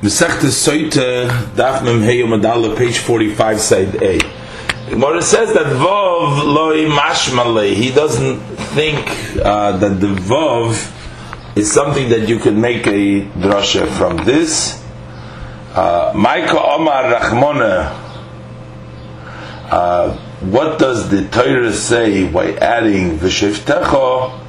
Mesechtes Soite, Daf Mem Hey Madala, page 45, side A. Gemara says that Vov Loi Mashmale, he doesn't think uh, that the Vov is something that you can make a drasha from this. Uh, Maika Omar Rachmona, uh, what does the Torah say by adding V'shevtecho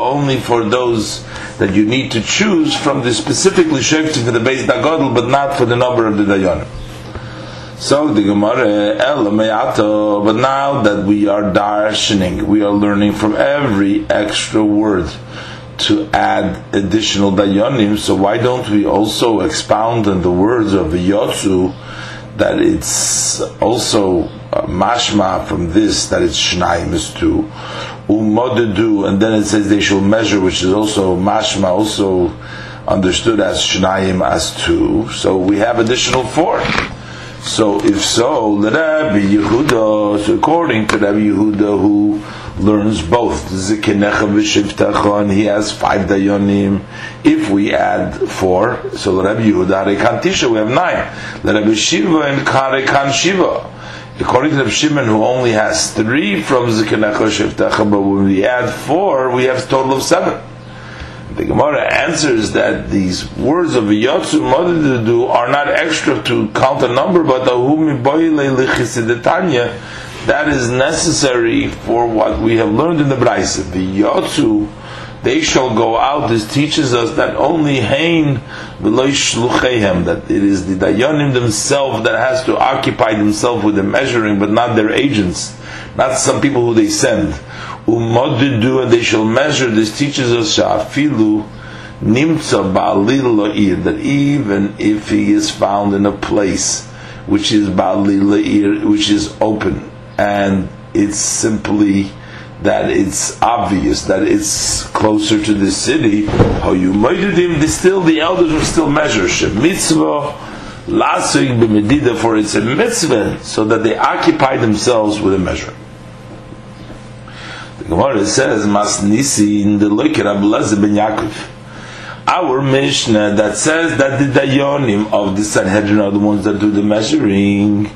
only for those that you need to choose from the specifically shefti for the base dagodl, but not for the number of the dayanim. So the Gemara El Me'ato, but now that we are darshaning, we are learning from every extra word to add additional dayanim. So why don't we also expound on the words of the that it's also uh, mashma from this that it's shnayim is two umodedu, and then it says they shall measure, which is also mashma, also understood as shnayim as two. So we have additional four. So if so, Rabbi Yehuda, so according to Rabbi Yehuda, who learns both and he has five dayonim. If we add four, so Rabbi Yehuda Harekan we have nine. Rabbi Shiva and Karekan Shiva. According to the Shimon, who only has three from Zikanecha Shivtecha, but when we add four, we have a total of seven. The Gemara answers that these words of Yotzu Mother are not extra to count a number, but that is necessary for what we have learned in the Brisa. The Yotzu they shall go out. This teaches us that only Hain shluchehem, that it is the Dayanim themselves that has to occupy themselves with the measuring, but not their agents, not some people who they send. Umodidu, and they shall measure. This teaches us Sha'afilu nimtza ba'alil that even if he is found in a place which is ba'alil which is open, and it's simply that it's obvious that it's closer to the city, how you him, still the elders will still measure mitzvah lasig b'medida for it's a mitzvah, so that they occupy themselves with a measure. The Gemara says masnisi in the loiker Abelazar ben Yaakov. Our Mishnah that says that the dayonim of the Sanhedrin are the ones that do the measuring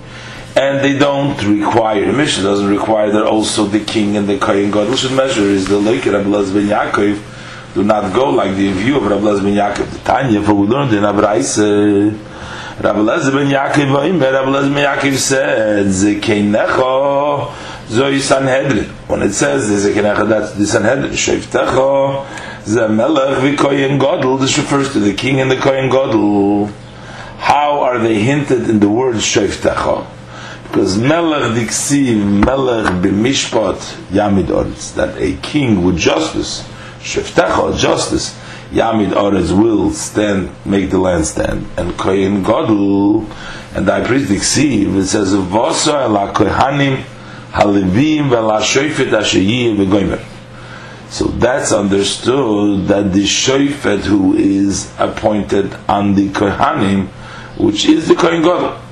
and they don't require the mission doesn't require that also the king and the kohen god should measure is the lake Rabbi ben Yaakov do not go like the view of Rabbi ben Yaakov the Tanya for we learned in Abraise Rabbi ben Yaakov Rabbi ben Yaakov said Zekenecho Zoi Sanhedrin. When it says Zekenecho that's the Sanhedrin Sheftecho Zemelech v'koyen godel this refers to the king and the kohen godel how are they hinted in the word Sheftecho because Melech Diksiv, Melech B'mishpat Yamid Oretz, that a king with justice, Sheftecha, justice, Yamid Oretz will stand, make the land stand. And Kohen Godel, and I priest Diksiv, it says, Vosa la Kohanim Halivim vela Shofet Asheyim v'goymer. So that's understood that the Shofet who is appointed on the Kohanim, which is the Kohen Godel.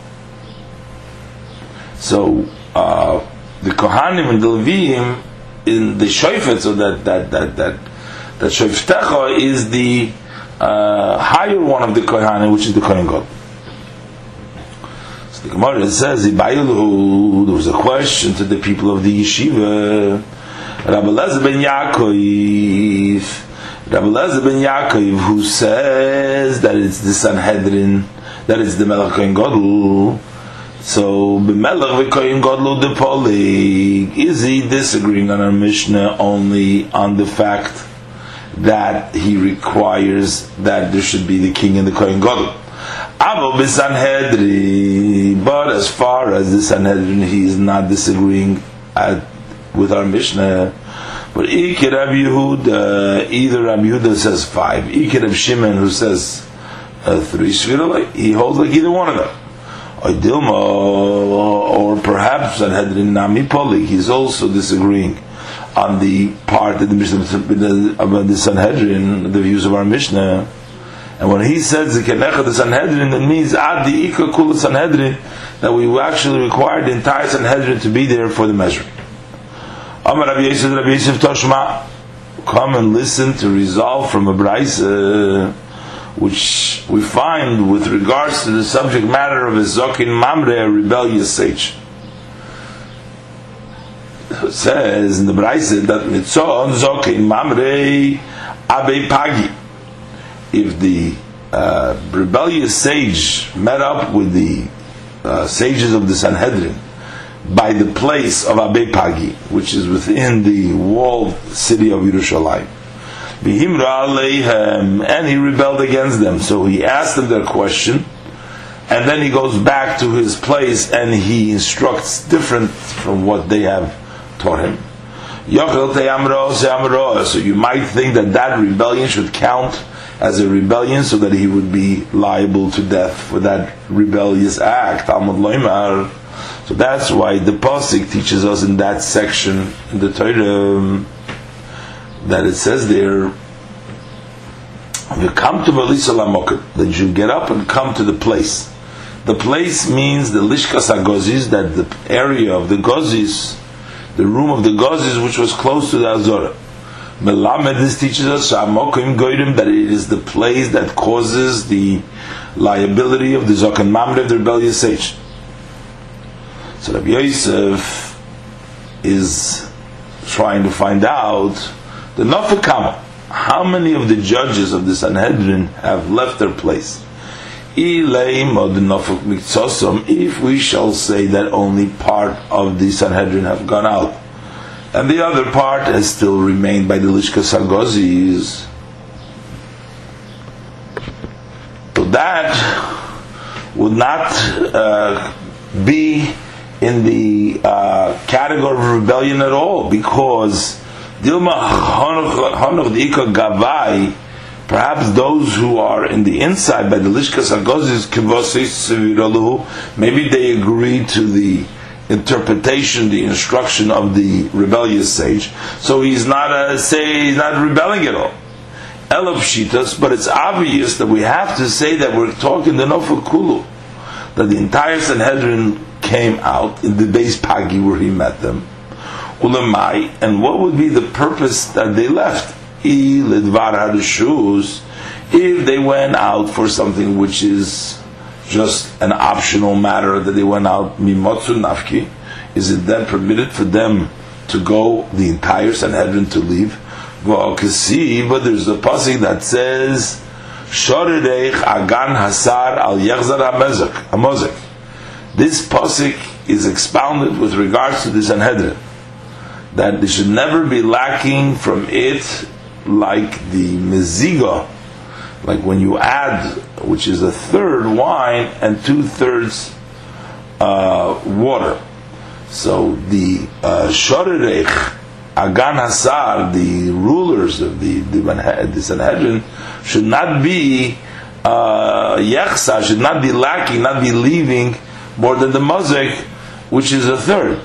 So uh, the Kohanim and the Levim in the Shofet, so that that that that that Shoftecha is the uh, higher one of the Kohanim, which is the Kohen God. So the Gemara says, there was a question to the people of the yeshiva. Rabbi Lezer ben Yaakov, Rabbi Lezer ben Yaakov, who says that it's the Sanhedrin, that it's the Melech Kohen. So b'melech v'koyin godlu depolig. Is he disagreeing on our Mishnah only on the fact that he requires that there should be the king and the koyin godlu? Abo b'sanhedrin. But as far as the Sanhedrin, he is not disagreeing at, with our Mishnah. But Ikir Rabbi Yehuda, either Rabbi Yehuda says five, Ikir Rabbi Shimon who says uh, three, he holds like either one of them. Dilma, or perhaps Sanhedrin Nami Poli, he's also disagreeing on the part of the Mishnah about the Sanhedrin, the views of our Mishnah. And when he says the Sanhedrin, it means Ad the Ika Kula Sanhedrin, that we actually require the entire Sanhedrin to be there for the measuring. Amar Rabbi Yosef, Rabbi Yosef Toshma, come and listen to resolve from a brisa, which we find with regards to the subject matter of a zokin mamre, a rebellious sage. It says in the brisa that mitzon zokin mamre abe pagi. If the uh, rebellious sage met up with the uh, sages of the Sanhedrin by the place of Abe Pagi, which is within the walled city of Yerushalayim. And he rebelled against them. So he asked them their question, and then he goes back to his place and he instructs different from what they have taught him. So you might think that that rebellion should count as a rebellion so that he would be liable to death for that rebellious act. So that's why the Pasik teaches us in that section in the Torah that it says there, you come to that you get up and come to the place. The place means the Lishkas Agozis, that the area of the Gozis, the room of the Gozis, which was close to the Azorah. Melamed, this teaches us that it is the place that causes the liability of the Zokan Mamre of the rebellious age. So Rabbi Yosef is trying to find out the Nafakama. How many of the judges of the Sanhedrin have left their place? If we shall say that only part of the Sanhedrin have gone out, and the other part has still remained by the Lishka Sargozis. So that would not uh, be in the uh, category of rebellion at all, because perhaps those who are in the inside by the Lishka Sargozis, maybe they agree to the interpretation, the instruction of the rebellious sage. So he's not a, say he's not rebelling at all. Elab shitas, but it's obvious that we have to say that we're talking the Nofakulu, that the entire Sanhedrin came out in the base Pagi where he met them. Ulamai, and what would be the purpose that they left? If they went out for something which is just an optional matter that they went out mimotsu nafki, is it then permitted for them to go the entire Sanhedrin to leave? Well, see, but there's a pasuk that says, "Shorereich agan hasar al yechzar hamozek." This pasuk is expounded with regards to the Sanhedrin that they should never be lacking from it like the meziga like when you add, which is a third wine and two thirds uh, water. So the uh, Shorerech, Agan Hasar, the rulers of the, the, Sanhedrin, should not be uh, Yechsa, should not be lacking, not be leaving more than the Mosek, which is a third.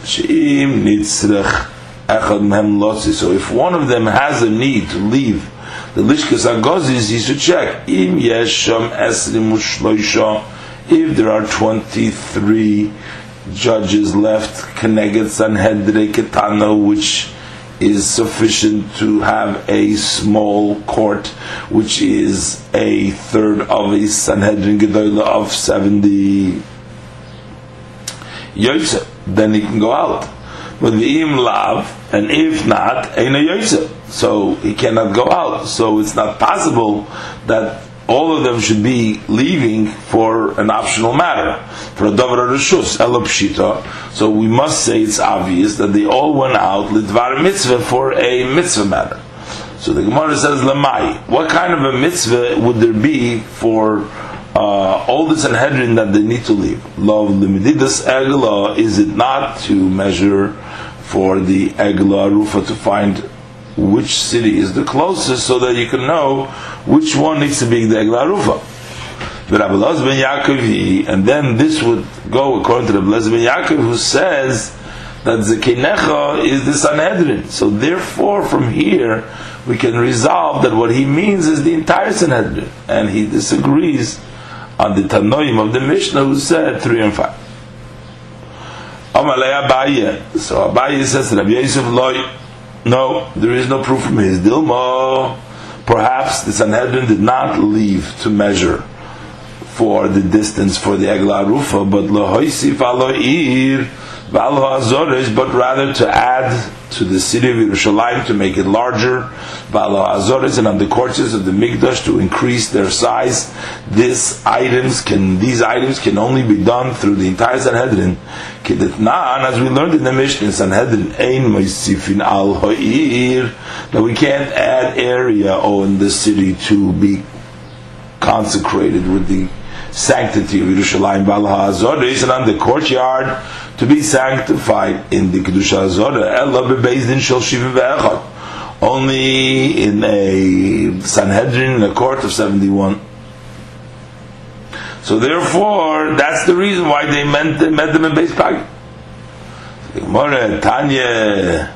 So if one of them has a need to leave the Lishkas Agozis, he should check. Im Yesham Esrim if there are 23 judges left, Keneged Sanhedre Ketana, which is sufficient to have a small court, which is a third of a Sanhedrin Gedola of 70 Yosef, then he can go out. But the im lav, and if not, ain't a Yosef so he cannot go out. So it's not possible that all of them should be leaving for an optional matter for a davar rishus elopshita. So we must say it's obvious that they all went out lidvar mitzvah for a mitzvah matter. So the Gemara says lamai. What kind of a mitzvah would there be for uh, all the Sanhedrin that they need to leave? Love limididas egla. Is it not to measure for the egla rufa to find which city is the closest so that you can know which one needs to be the Eglarufa. And then this would go according to the Rabbi ben Yaakov who says that Zekinecha is the Sanhedrin. So therefore from here we can resolve that what he means is the entire Sanhedrin. And he disagrees on the Tanoim of the Mishnah who said 3 and 5. So Abaye says Rabbi Yosef Loi No, there is no proof from his. Dilma, perhaps the Sanhedrin did not leave to measure for the distance for the Egla Rufa, but Lahoisif Aloir, But rather to add to the city of Yerushalayim to make it larger, and on the courses of the Mikdash to increase their size. This items can, these items can only be done through the entire Sanhedrin. As we learned in the Mishnah, Sanhedrin, Ein Moisifin Al Ha'ir, that we can't add area on the city to be consecrated with the sanctity of Yerushalayim and on the courtyard to be sanctified in the Kedusha HaZorah Ella bebezdin shel shivim ve'echad. Only in a Sanhedrin in a court of 71 so therefore that's the reason why they met them in Beis Pagi. Tanya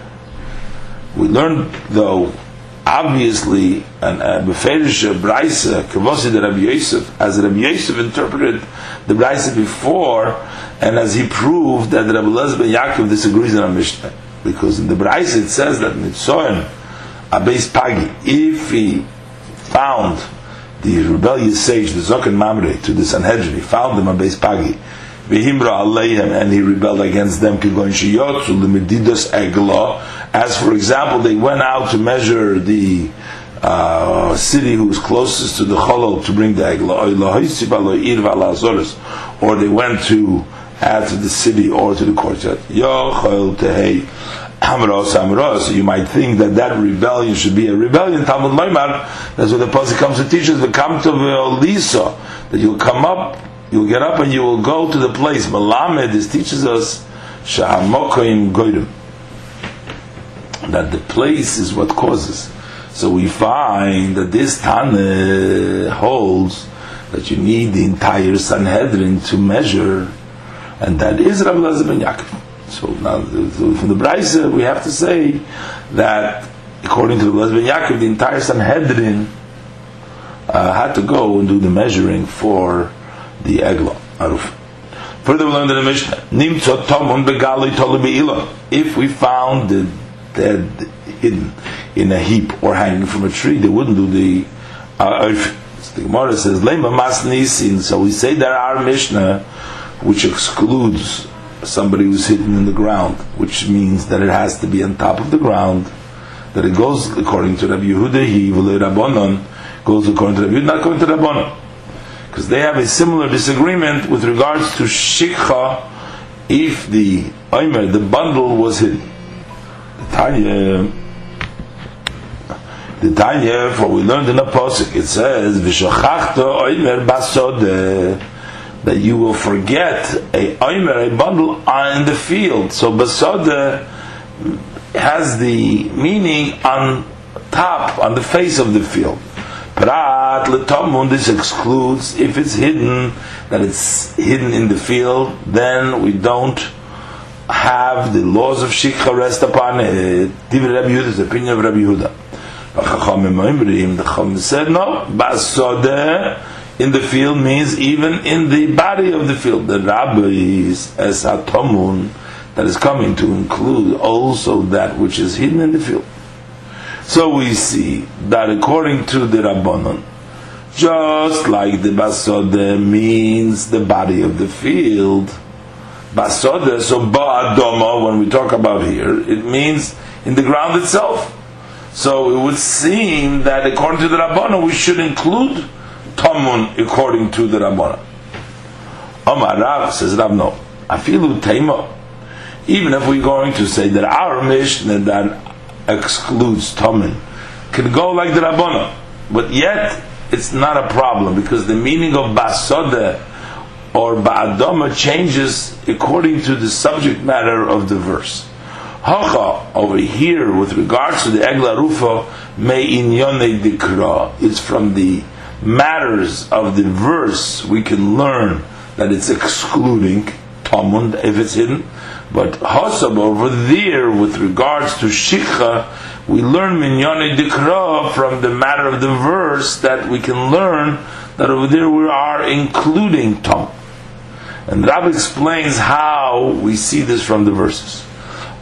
we learned though obviously an beferish brayse kavosi the Rabbi Yosef as Rabbi Yosef interpreted the brayse before and as he proved that Rabbi ben Yaakov disagrees in our Mishnah. Because in the brayse it says that Mitzoyim Abeis Pagi if he found the rebellious sage the Zokan Mamre to the Sanhedrin he found them Abeis Pagi and he rebelled against them as for example, they went out to measure the uh, city who was closest to the Cholol to bring the Eglah, or they went to add to the city or to the courtyard. You might think that that rebellion should be a rebellion. That's what the Pasuk comes to teach us, the to that you'll come up, you'll get up and you will go to the place. Malamed, this teaches us, Shahamokoim that the place is what causes. So we find that this Tana holds that you need the entire Sanhedrin to measure, and that is Rabbi Lazar ben Yaakov. So now, from the Brisa, we have to say that according to Rabbi Lazar ben Yaakov, the entire Sanhedrin uh, had to go and do the measuring for the Eglah, Aruf. Further, we learned in the Mishnah, If we found the dead hidden in a heap or hanging from a tree, they wouldn't do the uh, the Gemara says Lema Mas Nisin. So we say there are Mishnah, which excludes somebody who's hidden in the ground, which means that it has to be on top of the ground, that it goes according to Rabbi Yehuda, he goes according to Rabbi Yehuda, not according to Rabbanon. Because they have a similar disagreement with regards to Shikha if the Omer, the bundle was hidden. The Tanya, the Tanya, for we learned in the Pasuk, it says, V'shachachta oimer basode, that you will forget a oimer, a bundle in the field. So basode has the meaning on top, on the face of the field. Prat letomun, this excludes if it's hidden, that it's hidden in the field, then we don't have the laws of Shikha rest upon it. Divrei Rabbi Yehuda is the opinion of Rabbi Yehuda. The Chacham said no. Basodeh in the field means even in the body of the field. The rabbis as atomun that is coming to include also that which is hidden in the field. So we see that according to the Rabbanon, just like the basodeh means the body of the field Basoda, so ba'adoma, when we talk about here, it means in the ground itself. So it would seem that according to the Rabbana, we should include Tamun according to the Rabbana. Omar Rav says Rav no. Afilu Taima. Even if we're going to say that our Mishnah that excludes Tamun can go like the Rabbana, but yet it's not a problem because the meaning of Basoda or ba'adama changes according to the subject matter of the verse. Hacha over here with regards to the Egla Rufa may inyone dikra from the matters of the verse we can learn that it's excluding Tamun if it's hidden. But Hasab over there with regards to Shikha we learn minyone dikra from the matter of the verse that we can learn that over there we are including Tom. And Rabbi explains how we see this from the verses.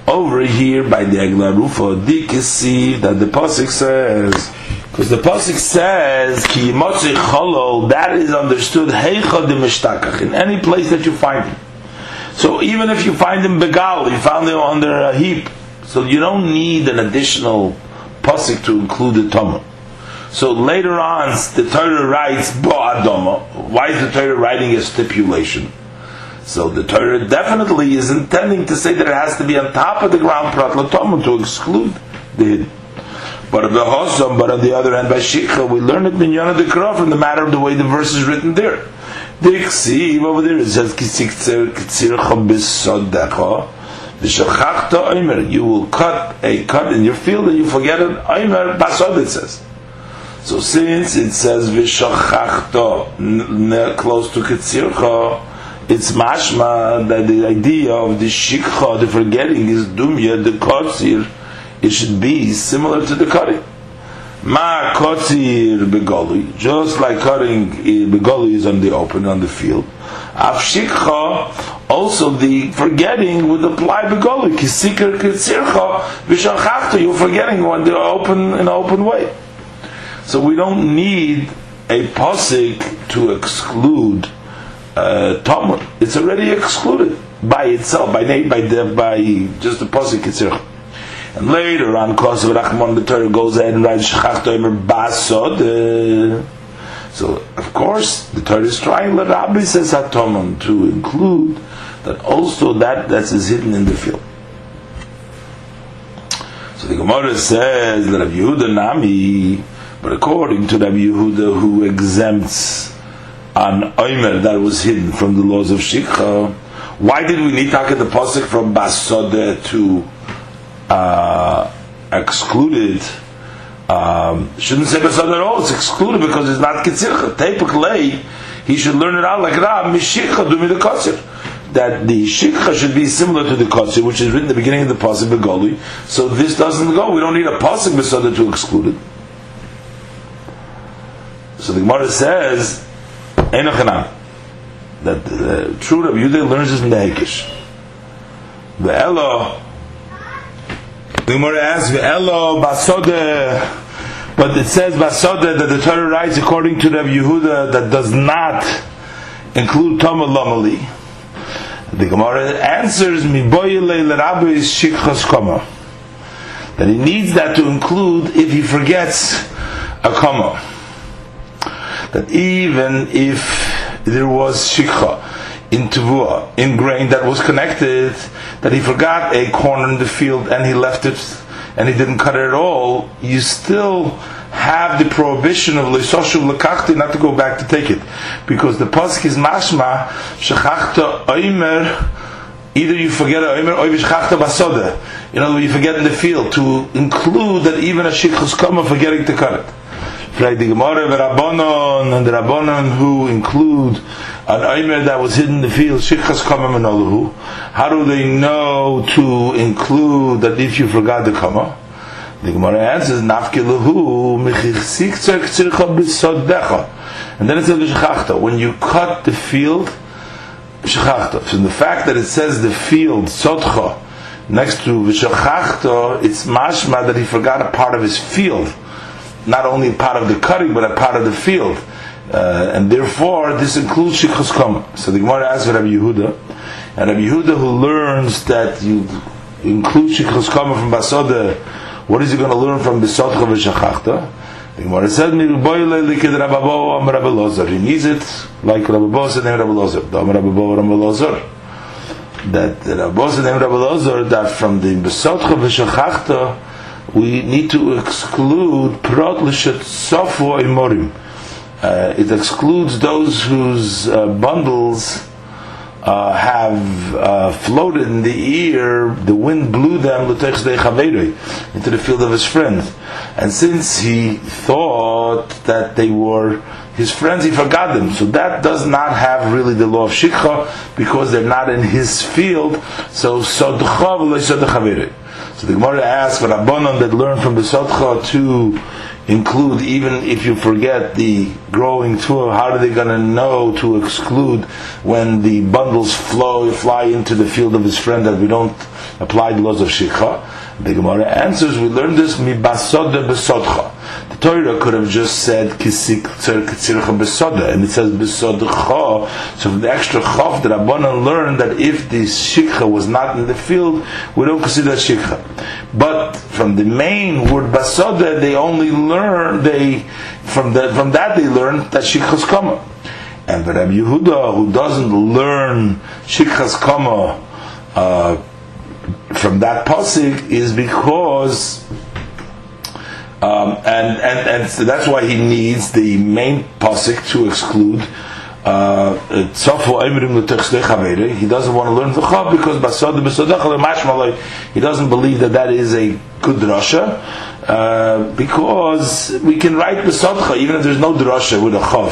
over here by the Egla Rufa, see that the Pasik says, because the Pasik says, Ki Motzi Cholol, that is understood, Heicha de in any place that you find him. So even if you find him Begal, you found him under a heap, so you don't need an additional Pasik to include the Tomah. So later on, the Torah writes Bo Bo'adoma. Why is the Torah writing a stipulation? So the Torah definitely is intending to say that it has to be on top of the ground pratlatomah to exclude the. But the but on the other hand, by Shikha, we learn it minyan the Kra from the matter of the way the verse is written there. The Ksiv over there it says Kitzircha bisodecha v'shachachta oimer. You will cut a cut in your field and you forget it. Oimer basod it says. So since it says v'shachachta close to Kitzircha, it's mashma that the idea of the shikha, the forgetting, is dumya, the kotzir, it should be similar to the cutting. Ma kotzir begoli, just like cutting begoli is on the open, on the field. Af shikha, also the forgetting would apply begoli, kisikir kitzircha, v'shachachta, you're forgetting when they're open in an open way. So we don't need a posik to exclude uh. It's already excluded by itself, by name, by the, by just the posik kitzircha. And later on, of Rachman, the Torah goes ahead and writes Shachach Toimer Basod. Uh, so, of course, the Torah is trying, but Rabbi says Hatomon to include that also that that is hidden in the field. So the Gemara says that Rabbi Yehuda Nami, but according to Rabbi Yehuda, who exempts an oimer that was hidden from the laws of shikha, why did we need to the pasuk from basode to uh, excluded? Um, shouldn't say basode at all. It's excluded because it's not kitzircha. Tepuk lay, he should learn it out like Rab mishikha do the kasir that the shikha should be similar to the kasir, which is written in the beginning of the pasuk begoli. So this doesn't go. We don't need a pasuk besada to exclude it. So the Gemara says, Einochanam, that the true Rabbi Yehuda learns this from the Hekish. The Elo, the Gemara asks, the Elo basode, but it says basode that the Torah writes according to Rabbi Yehuda that does not include Toma Lomali. The Gemara answers, Mi boyele l'rabbi shikchas koma. That he needs that to include if he forgets a comma that even if there was shikha in tavua, in grain that was connected, that he forgot a corner in the field and he left it and he didn't cut it at all, you still have the prohibition of leisoshuv lekachti not to go back to take it, because the pasuk is mashma shechachta oimer. Either you forget oimer or shechachta basoda. You know, you forget in the field to include that even a shikha kama forgetting to cut it. Like the Gemara Rabbanon and the Rabbanon who include an Omer that was hidden in the field, Shichas Kamam and How do they know to include that if you forgot the Kama? The Gemara answers, Nafkilahu And then it says V'shachta. When you cut the field, V'shachta. So the fact that it says the field, Sotcha, next to V'shachta, it's mashma that he forgot a part of his field not only part of the cutting but a part of the field. Uh, and therefore, this includes shikhus kama. So the Gemara asks Rabbi Yehuda, and Rabbi Yehuda who learns that you include shikhus kama from Basoda, what is he going to learn from Besodcha v'shachachta? The Gemara said, "Miruboyle likid Rababo Am Rabbi Lozer." He needs it like Rabbi Bo said, "Rabbi Lozer." Dam Rabbi Bo Rabbi Lozer. That Rabbi said, "Rabbi Lozer." That from the Besodcha v'shachachta we need to exclude Prot Lishat Sofo Imorim. Uh, it excludes those whose uh, bundles uh, have uh, floated in the air, the wind blew them into the field of his friend. And since he thought that they were his friends, he forgot them. So that does not have really the law of Shikha because they're not in his field. So, Sodcha So the Gemara asks for Rabbanon that learned from the Sotcha to include even if you forget the growing tool how are they going to know to exclude when the bundles flow fly into the field of his friend that we don't apply the laws of shikha. The Gemara answers we learned this mi basoda besodcha. The Torah could have just said kisik tzircha besoda and it says besodcha. So from the extra chof that Rabbanan learned that if the shikha was not in the field we don't consider shikha. But from the main word basoda they only learn they from that from that they learn that shikha's kama. And the Rabbi Yehuda who doesn't learn shikha's kama uh, from that pasuk is because um, and, and, and so that's why he needs the main pasuk to exclude uh, he doesn't want to learn the chav because he doesn't believe that that is a good drasha uh, because we can write besodcha even if there's no drasha with a chav.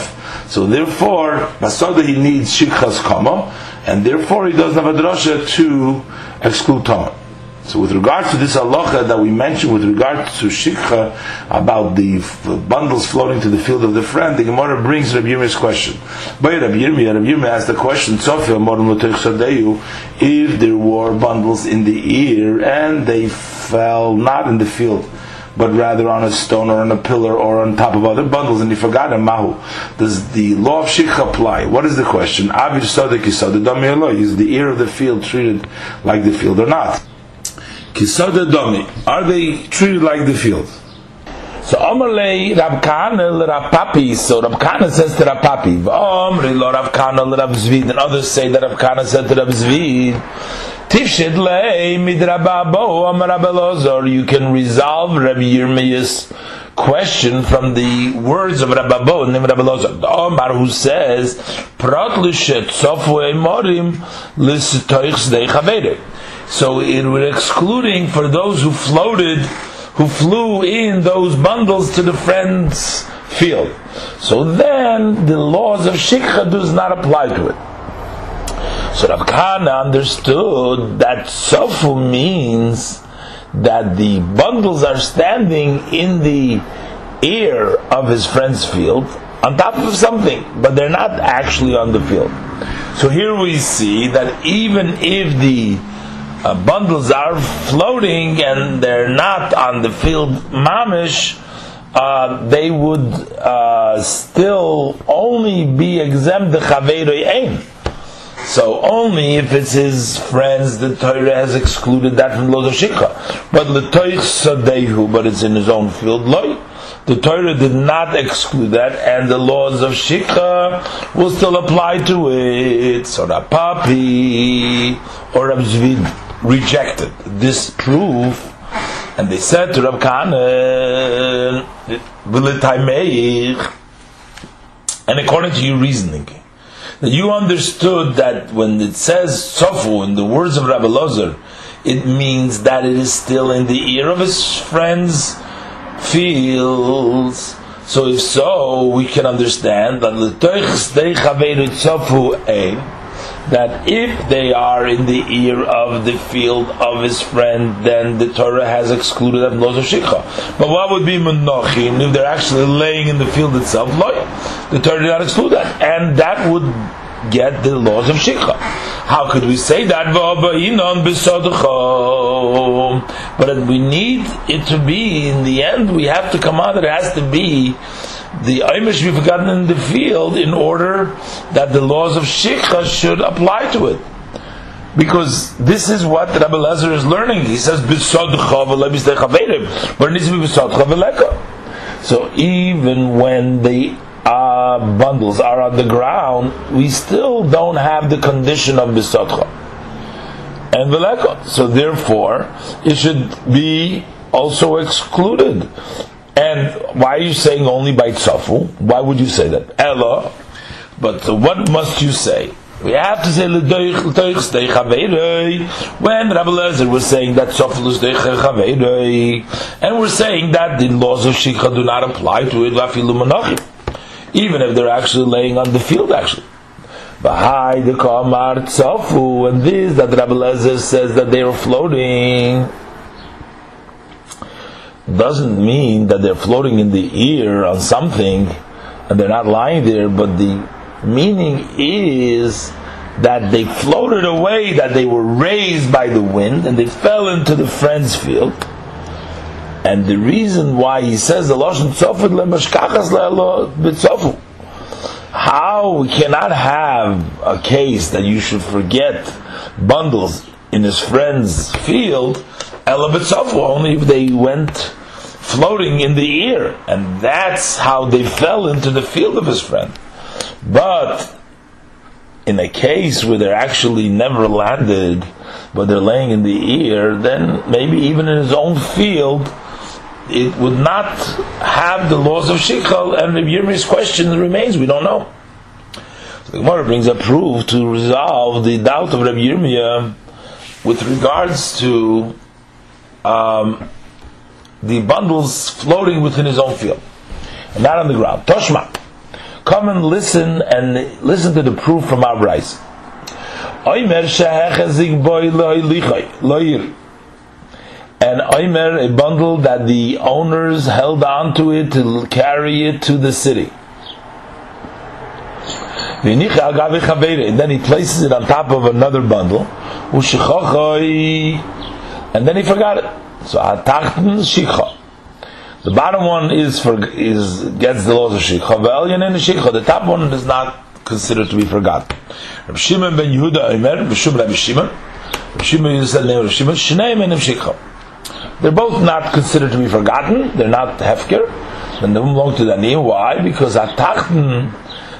So therefore basada he needs shikha's kama and therefore he doesn't have a drasha to exclude Tamar. So with regard to this halacha that we mentioned with regard to Shikha about the bundles floating to the field of the friend, the Gemara brings Rabbi Yirmiyah's question. By Rabbi Yirmiyah, Rabbi Yirmiyah asked the question, if there were bundles in the ear and they fell not in the field, but rather on a stone or on a pillar or on top of other bundles, and he forgot them. Mahu. Does the law of shikha apply? What is the question? Sodik isada Is the ear of the field treated like the field or not? Kisada domi. Are they treated like the field? So Omerle Rab Kahana Rab Papi. So Rab Kahana says to Rab Papi. Omri lo Rab Kahana Rab Zvid. And others say that Rab Kahana said to Rab. Tifshid le midrababo amarabelozor. You can resolve Rabbi Yirmiyah's question from the words of Rababo and Rabbi Lozor. The Omar who says, Prat lishet sofu emorim listoichs de. So it was excluding for those who floated, who flew in those bundles to the friend's field. So then the laws of Shikha does not apply to it. So Rav Kahana understood that sofu means that the bundles are standing in the ear of his friend's field on top of something, but they're not actually on the field. So here we see that even if the uh, bundles are floating and they're not on the field mamish, uh, they would uh, still only be exempt the chaveiroi ein. So only if it's his friends, the Torah has excluded that from Lo Shikha. But L'toich Sadehu, but it's in his own field, Loi. The Torah did not exclude that, and the laws of Shikha will still apply to it. So Papi or Rab Zvid rejected this proof, and they said to Rab Kahana, and according to your reasoning, you understood that when it says Sofu in the words of Rabbi Lozer, it means that it is still in the ear of his friends' fields. So if so, we can understand that the that if they are in the ear of the field of his friend, then the Torah has excluded them shikha. But what would be menochin if they're actually laying in the field itself? The Torah did not exclude that, and that would get the laws of shikha. How could we say that? But we need it to be in the end. We have to come out. It has to be the Amish we've gotten in the field in order that the laws of Shikha should apply to it. Because this is what Rabbi Lezer is learning. He says, So even when the uh, bundles are on the ground, we still don't have the condition of Bisodcha and Veleka. So therefore, it should be also excluded. And why are you saying only by tzafu? Why would you say that? Ella. But what must you say? We have to say when Rabbi Lezer was saying that and we're saying that the laws of shikha do not apply to it, even if they're actually laying on the field. Actually, Bahai the Kamar tzafu, and this that Rabbi Lezer says that they are floating. Doesn't mean that they're floating in the air on something and they're not lying there, but the meaning is that they floated away, that they were raised by the wind, and they fell into the friend's field. And the reason why he says the Lashon Tzofet lemashkachas b'tzofu. How we cannot have a case that you should forget bundles in his friend's field, only if they went floating in the air, and that's how they fell into the field of his friend. But in a case where they're actually never landed, but they're laying in the air, then maybe even in his own field, it would not have the laws of Shikhal, and the Yirmi's question remains, we don't know. So the Gemara brings a proof to resolve the doubt of Rabbi Yirmiyah with regards to um, the bundles floating within his own field, and not on the ground. Toshma, come and listen and listen to the proof from our Bryce. Oimer boy and Omer, a bundle that the owners held onto it to carry it to the city. And then he places it on top of another bundle, and then he forgot it. So shikha. The bottom one is for is gets the laws of shikha. The top one is not considered to be forgotten. Reb Shimon ben Yehuda Omer, B'shum Rabbi Shimon. Reb Shimon said name of Shimon. Shnei menim shikha. They're both not considered to be forgotten. They're not hefker. And they belong to the name. Why? Because atachten,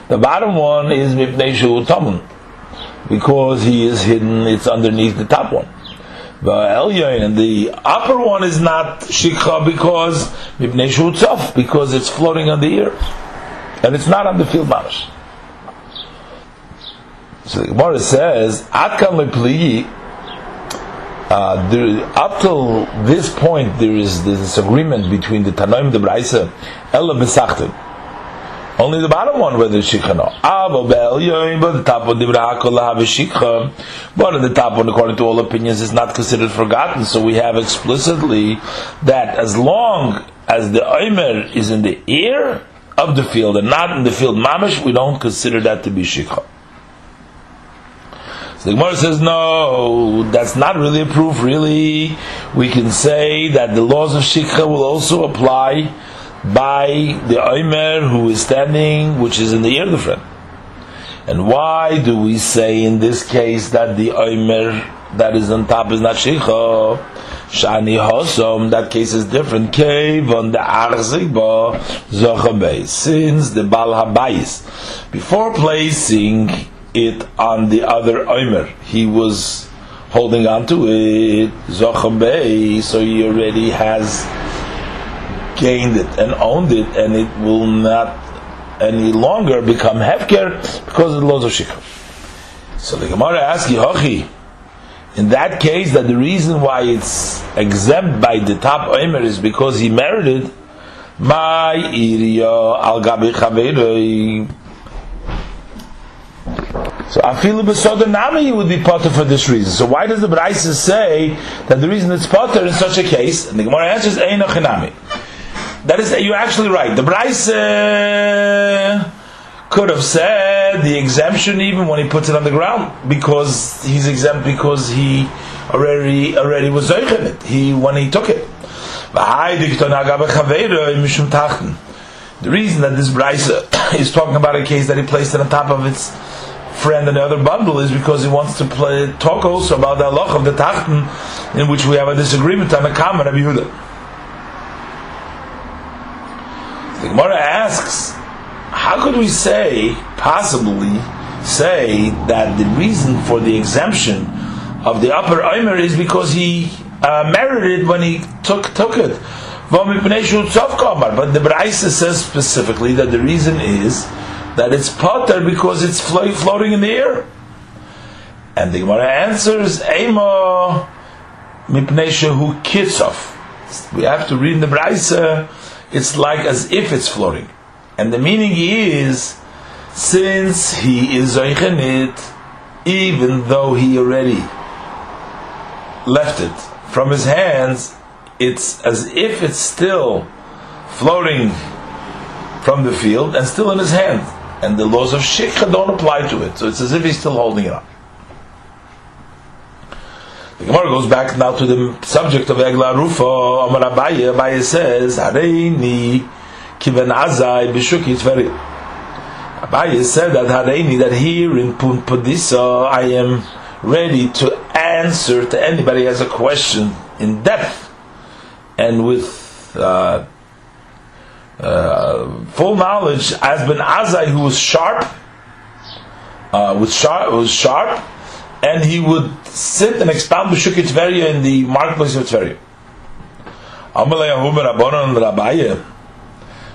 the bottom one is mipnei tamun, because he is hidden. It's underneath the top one. The elyon and the upper one is not shikha because mipnei tzof, because it's floating on the ear, and it's not on the field mamash. So the Gemara says, "Atkam uh, there, up till this point, there is this agreement between the Tanoim the Braisa, Ella Besachtim. Only the bottom one whether it's Shikhano. But the top one, But the top one, according to all opinions, is not considered forgotten. So we have explicitly that as long as the Omer is in the ear of the field and not in the field mamish, we don't consider that to be Shikha. So the Gemara says, no, that's not really a proof, really. We can say that the laws of Shikha will also apply by the Omer who is standing, which is in the ear of the friend. And why do we say in this case that the Omer that is on top is not Shikha? Shani Hosom, that case is different. Cave on the Arzigba Zochabay. Since the Bal Habayis, before placing it on the other Omer. He was holding on to it, Zochabei, so he already has gained it and owned it, and it will not any longer become Hefker because of the laws of Shikha. So the Gemara asks Yehochi, in that case, that the reason why it's exempt by the top Omer is because he merited my iriya al gabi so afilu b'soda nami would be potter for this reason. So why does the Braisa say that the reason it's potter in such a case? And the Gemara answers eino chinami. That is, you're actually right. The Braisa uh, could have said the exemption even when he puts it on the ground because he's exempt because he already already was zeichen it. He when he took it. The reason that this Braisa uh, is talking about a case that he placed it on top of its friend and the other bundle is because he wants to play, talk also about the halach of the tachten, in which we have a disagreement on the Kama Rabbi Yehuda. The Gemara asks, how could we say, possibly say, that the reason for the exemption of the upper Omer is because he uh, merited when he took took it. But the Braisa says specifically that the reason is that it's potter because it's floating in the air. And the Gemara answers, Ema mipnei kitzov. We have to read in the Braisa, it's like as if it's floating. And the meaning is, since he is Zoichenit, even though he already left it from his hands, it's as if it's still floating from the field and still in his hand. And the laws of Shikha don't apply to it. So it's as if he's still holding it up. The Gemara goes back now to the subject of Egla Rufa. Amar Abaye, Abaye says, Hareini kiven azai b'shuki tzveri. Abaye said that Hareini, that here in Pumbedisa, I am ready to answer to anybody who has a question in depth and with uh, uh, full knowledge as Ben Azai, who was sharp, uh, was sharp, was sharp, and he would sit and expound B'Shukit Tveria in the marketplace of Tveria.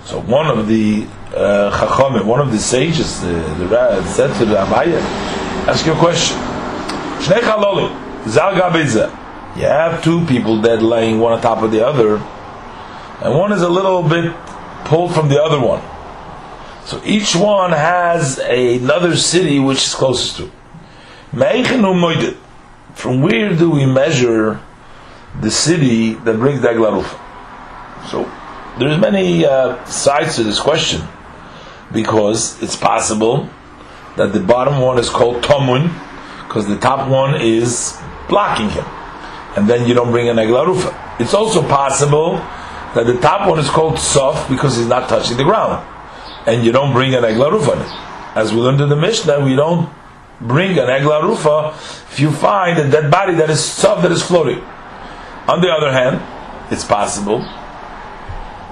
So one of the uh, Chachamim, one of the sages, the, the, the said to the Abaye, ask you a question. Shnei Chalolim, Zal You have two people dead laying one on top of the other, and one is a little bit pulled from the other one. So each one has another city which is closest to. From where do we measure the city that brings the Aglaruf? So there's many uh, sides to this question because it's possible that the bottom one is called Tomun because the top one is blocking him, and then you don't bring an Eglarufa. It's also possible that the top one is called soft because he's not touching the ground, and you don't bring an it. As we learned in the Mishnah, we don't bring an eglarufa if you find a dead body that is soft that is floating. On the other hand, it's possible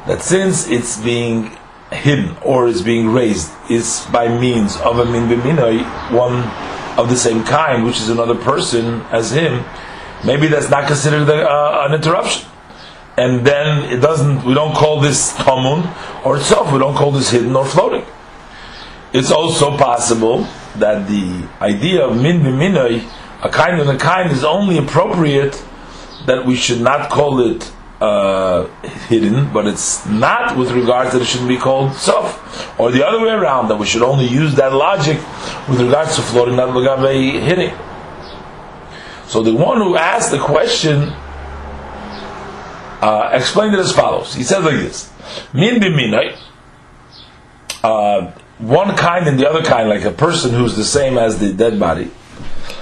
that since it's being hidden or is being raised is by means of a min b'minoi, one of the same kind, which is another person as him, maybe that's not considered a, uh, an interruption and then it doesn't. We don't call this tamun or itself. We don't call this hidden or floating. It's also possible that the idea of min b'minoi, a kind and a kind, is only appropriate that we should not call it uh, hidden, but it's not with regards that it shouldn't be called sof, or the other way around that we should only use that logic with regards to floating, not legave hitting. So the one who asked the question uh, explained it as follows. He says like this: Min b'minai, uh, one kind and the other kind, like a person who's the same as the dead body.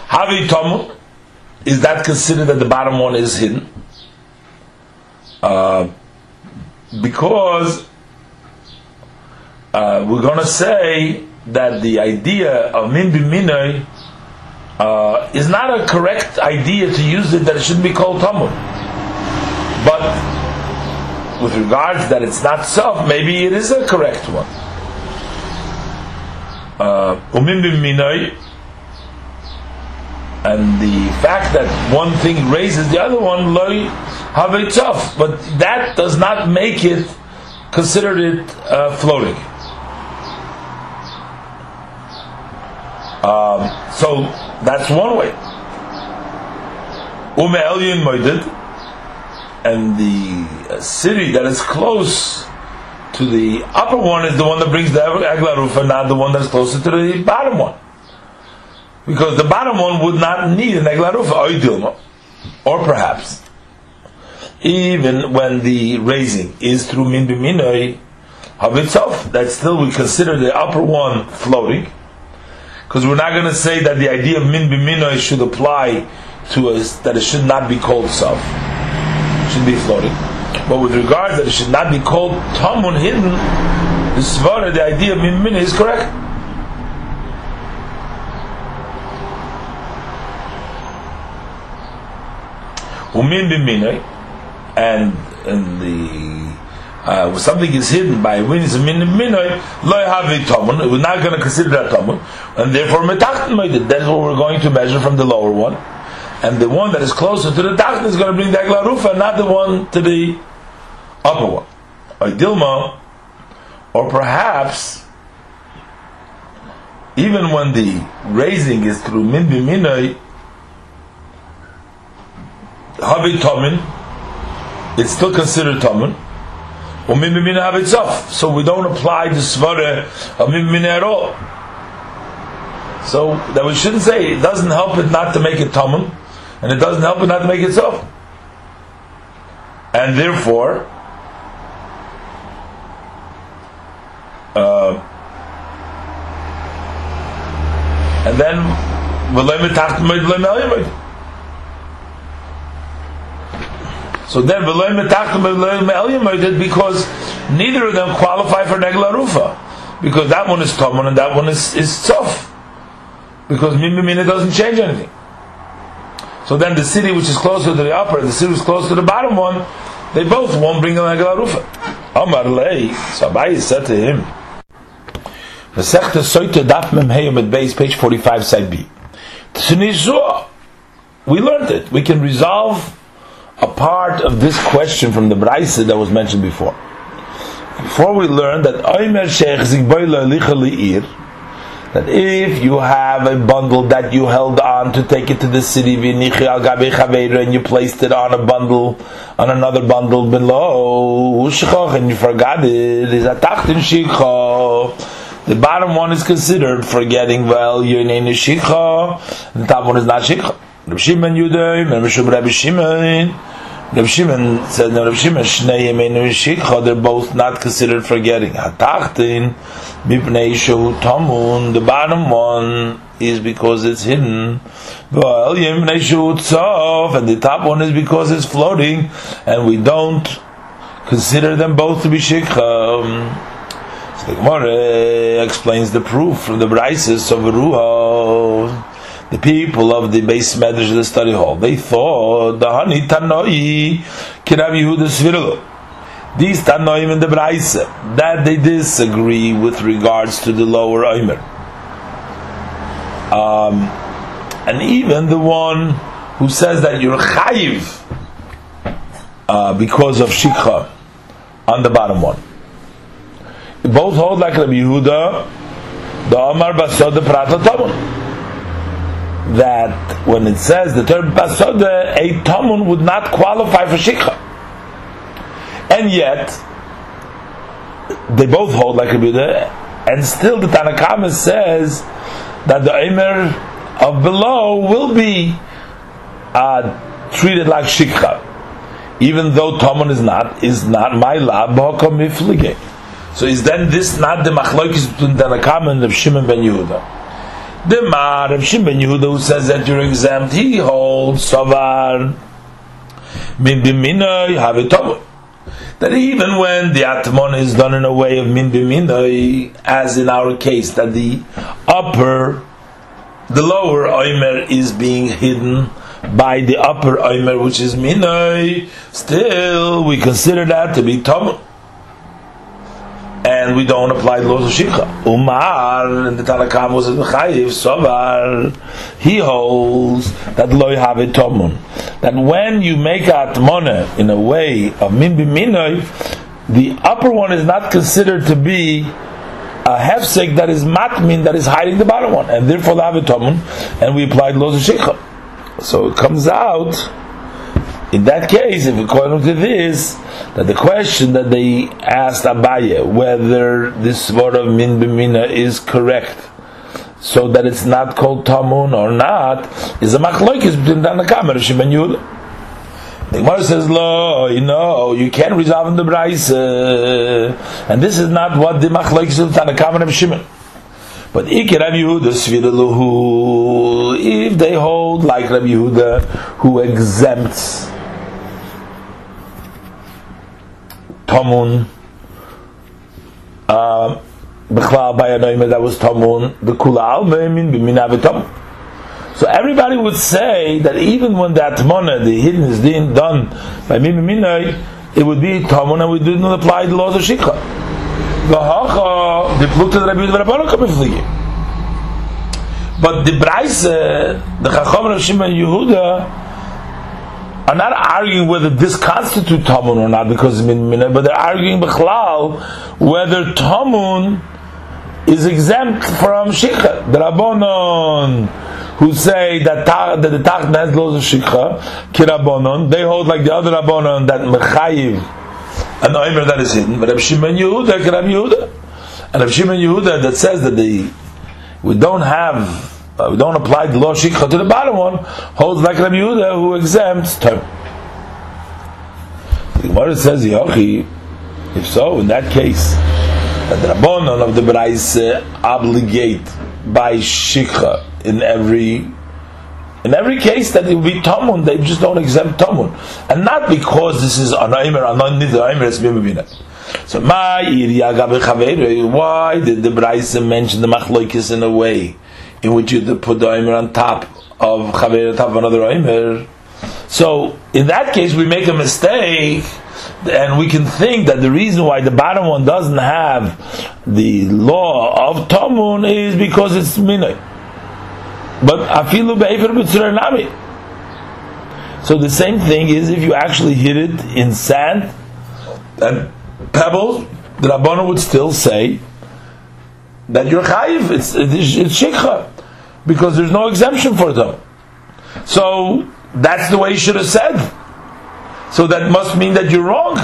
Havi tomu, is that considered that the bottom one is hidden? Uh, because uh, we're going to say that the idea of min b'minai uh, is not a correct idea to use it that it shouldn't be called tamun. But with regards that it's not self, maybe it is a correct one. Uh, and the fact that one thing raises the other one, loy have it tough, but that does not make it considered it uh, floating. Um, so that's one way. Ume elyon moided and the city that is close to the upper one is the one that brings the Egla not the one that's closer to the bottom one. Because the bottom one would not need an Egla Rufa, or perhaps, even when the raising is through Min of itself, that still we consider the upper one floating, because we're not going to say that the idea of Min B'minoi should apply to us, that it should not be called self should be floating. But with regard that it should not be called tamun hidden, the svara, the idea of min is correct. Umin b'minay, and and the uh, something is hidden by min is min. We're not going to consider that tamun, and therefore That's what we're going to measure from the lower one and the one that is closer to the Tachton is going to bring the Eglarufa, not the one to the upper one. Dilma, or perhaps even when the raising is through Min Biminoi, Habi Tomin, it's still considered Tomin. Or Min Bimina Habitzof. So we don't apply the Svara of Min at all. So that we shouldn't say it doesn't help it not to make it Tomin and it doesn't help it not to make it. And and therefore, uh, and then so then because neither of them qualify for negla rufa because that one is tomon and that one is is sof because mimimina doesn't change anything. So then the city which is closer to the upper, the city which is closer to the bottom one, they both won't bring a negla rufa. Amar lei, so Abaye said to him, Masechta Soita Daf Memheyim um at base, page 45, side B. Tnizua, we learned it. We can resolve a part of this question from the Braisa that was mentioned before. Before we learn that Oimer Sheikh that if you have a bundle that you held on to take it to the city and you placed it on a bundle on another bundle below and you forgot it is a tachtin shikha the bottom one is considered forgetting well your name is shikha the top one is not shikha Rabbi Shimon Yudai Rabbi Shimon Rav Shimon said, no, Rav Shimon, Shnei Yemeinu Shikha, they're both not considered forgetting. Hatachtin, Mipnei Shehu Tamun, the bottom one is because it's hidden. Well, Yemeinu Shehu Tzof, and the top one is because it's floating, and we don't consider them both to be Shikha. So the Gemara explains the proof from the Brises of Ruha the people of the base medrash of the study hall, they thought the honey tanoi kirav Yehuda Svirlo. These tanoim in the Braise that they disagree with regards to the lower oimer. Um, and even the one who says that you're chayiv uh, because of shikha on the bottom one. Both hold like Rabbi Yehuda, the Amar Basod, the Prat that when it says the term basoda, a tamun would not qualify for shikha. And yet, they both hold like a Buddha, and still the Tanakama says that the Eimer of below will be uh, treated like shikha, even though tamun is not is not my lab So is then this not the machlokes between Tanakama and the Shimon ben Yehuda? The Mar of Shimon Yehuda who says that you're exempt, he holds Savar. Min Biminoi have it that even when the atmon is done in a way of min biminoi, as in our case, that the upper, the lower oimer is being hidden by the upper oimer, which is minoi, still we consider that to be tamon and we don't apply the laws of Shikha. Umar, and the Tanakam was in the Chayiv, Sovar, he holds that loy have tomun. That when you make atmona in a way of min b'minoi, the upper one is not considered to be a hefsek that is matmin, that is hiding the bottom one, and therefore a tomun, and we applied the laws of Shikha. So it comes out, in that case, if according to this, that the question that they asked Abaye whether this word of min b'mina is correct, so that it's not called tamun or not, is a machlokes between Tanakam and Rishim and. The Gemara says, "Lo, you know, you can't resolve in the Braise, and this is not what the machlokes of Tanakam and Shimon." But Ikir Rabbi if they hold like Rabbi Yehuda, who exempts Tamun. Uh, B'chlal Bayanoima that was Tamun. The Kula Almeimin B'minav So everybody would say that even when that Atmona, the hidden is being done by Mimiminai, it would be Tamun and we didn't apply the laws of Shikha. V'hacha, the Plukta Rabbi Yehuda Rabbanah but the Braise, the Chacham Rav Shimon Yehuda, are not arguing whether this constitutes tamun or not because min min, but they're arguing b'chlal whether tamun is exempt from shikha. The rabbonon who say that, ta, that the tachna has laws of shikha, kirabbonon, they hold like the other rabbonon that mechayiv an oimer that is hidden. But Rabbi Shimon Yehuda, Rabbi Yehuda, and Rabbi Shimon Yehuda that says that the we don't have uh, we don't apply the law shikha to the bottom one, holds like Rabbi Yehuda who exempts term. The Gemara says, Yochi, if so, in that case, that the Rabbanon of the Brais obligate by Shikha in every in every case that it will be Tamun, they just don't exempt Tamun. And not because this is an Aimer, an Aimer, it's Mimabina. So, my why did the Brais mention the Machloikis in a way in which you put the Aimer on top of Chaver, on top of another Aimer? So, in that case, we make a mistake and we can think that the reason why the bottom one doesn't have the law of Tamun is because it's Minay. But afilu nami. So the same thing is if you actually hit it in sand and pebbles, the Rabbana would still say that you're chayiv, it's, it's, it's shikha, because there's no exemption for them. So that's the way you should have said. So that must mean that you're wrong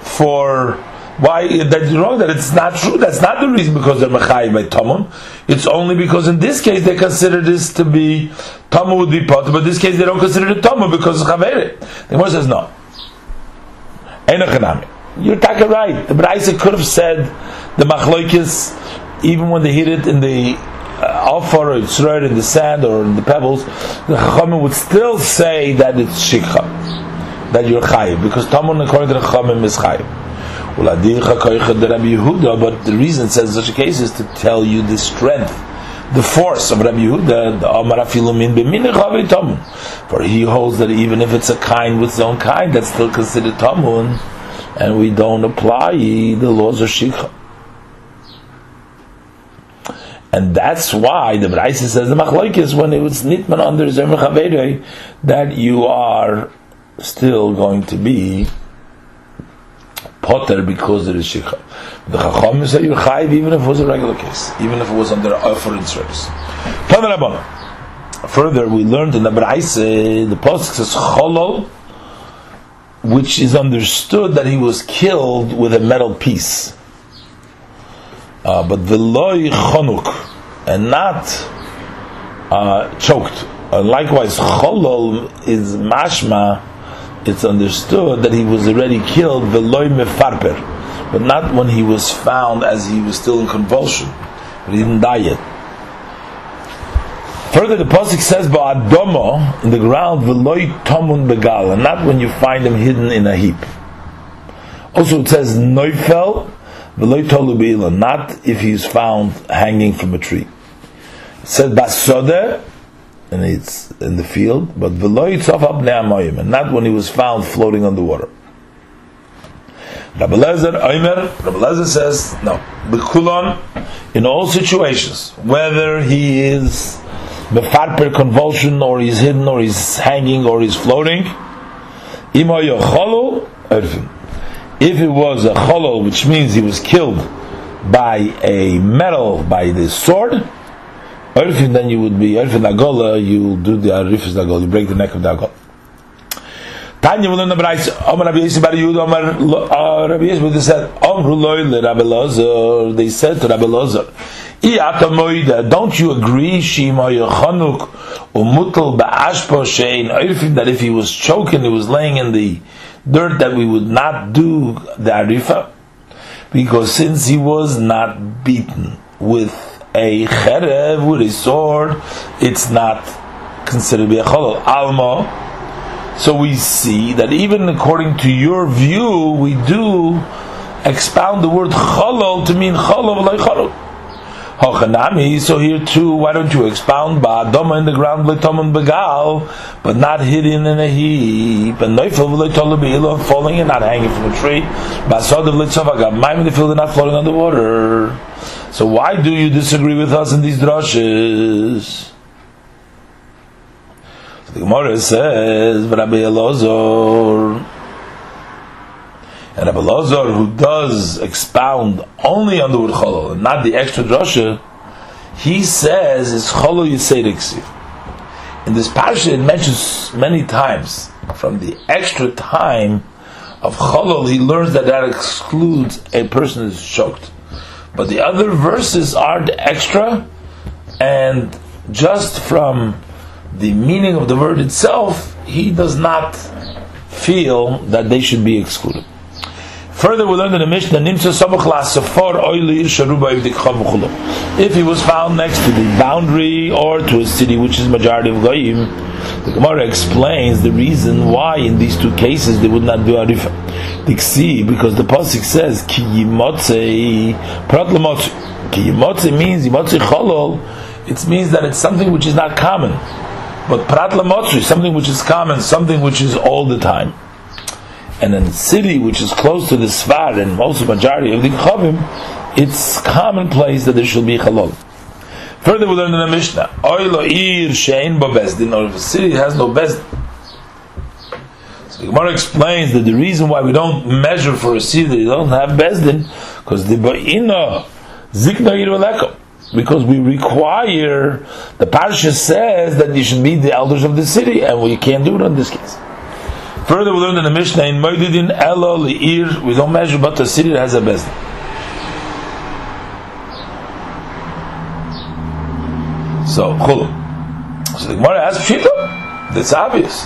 for why that's wrong? That it's not true. That's not the reason because they're mechayiv by tamun. It's only because in this case they consider this to be tamun would be pot, but in this case they don't consider it tamun because it's chaveret. The Gemara says no. You're talking right. The Braisa could have said the machloikis even when they hit it in the uh, or it's right in the sand or in the pebbles, the Chachamim would still say that it's shikha, that you're chayiv, because tamun according to the Chachamim is chayiv. But the reason it says in such a case is to tell you the strength, the force of Rabbi Yehuda. For he holds that even if it's a kind with its own kind, that's still considered tamun, and we don't apply the laws of shikha. And that's why the Braisa says the machlokes when it was nitman under Zer that you are still going to be potter because it is shikha. The chacham say you're chayiv even if it was a regular case, even if it was under offering service. Further, we learned in the Braise, the pasuk says cholol, which is understood that he was killed with a metal piece. Uh, but the loy chonuk, and not uh, choked. And likewise, cholol is mashma it's understood that he was already killed the loy mefarper, but not when he was found as he was still in convulsion, but he didn't die yet. Further, the pasuk says ba'adomo in the ground veloy tomun begal, and not when you find him hidden in a heap. Also, it says noifel not if he's found hanging from a tree. It says basode and it's in the field, but and not when he was found floating on the water. Rabbi Lezer, Omer, Rabbi Lezer says, no, Bekulon, in all situations, whether he is befarper convulsion, or he's hidden, or he's hanging, or he's floating, if it was a cholol, which means he was killed by a metal, by the sword, Erfin, then you would be Erfin Agola, you do the Arifis Agola, you break the neck of the Agola. Tanya will learn the Brais, Omar Rabbi Yisrael Bar Yud, Omar uh, Rabbi Yisrael said, Omru loy le Rabbi Lazar, they said to Rabbi Lazar, don't you agree, Shima Yochanuk, Umutal Ba'ashpo Shein Erfin, that if he was choking, he was laying in the dirt, that we would not do the Arifa? Because since he was not beaten with a cherev with a sword, it's not considered to be a cholol. Alma. So we see that even according to your view, we do expound the word cholol to mean cholol like cholol. Hochanami, so here too, why don't you expound ba'adoma in the ground l'tomon begal, but not hidden in a heap, and neufel v'leitolu falling and not hanging from a tree, ba'asod of l'tzavagab, mime in the field and not floating on the water. So why do you disagree with us in these drushes? The Gemara says, Rabbi Elazar, and Rabbi Elazar, who does expound only on the word cholol, not the extra drasha, he says it's cholol yisediksi. In this parasha, it mentions many times from the extra time of cholol, he learns that that excludes a person who's choked. But the other verses aren't extra, and just from the meaning of the word itself, he does not feel that they should be excluded. Further, we learned in the Mishnah, Nimsa Safar Oili If he was found next to the boundary or to a city which is majority of Goyim, the Gemara explains the reason why in these two cases they would not do Arifa. Diksi, because the Pasik says, Ki Yimotzei Prat Ki Yimotzei means Yimotzei Cholol, it means that it's something which is not common. But Prat Lamotri, something which is common, something which is all the time and in a city which is close to the Svar and most of the majority of the Chavim, it's commonplace that there should be halal. Further, we learn in the Mishnah, Oilo ir shein bezdin, or if a city has no bezdin. So the Gemara explains that the reason why we don't measure for a city that don't have bezdin, because the ba'ina zikna ir because we require, the parsha says that you should be the elders of the city, and we can't do it in this case. Further, we learned in the Mishnah in Moedidin Elo Leir, we don't measure but the city that has a bezdin. So, Chulu. So the Gemara asks Pshita. That's obvious.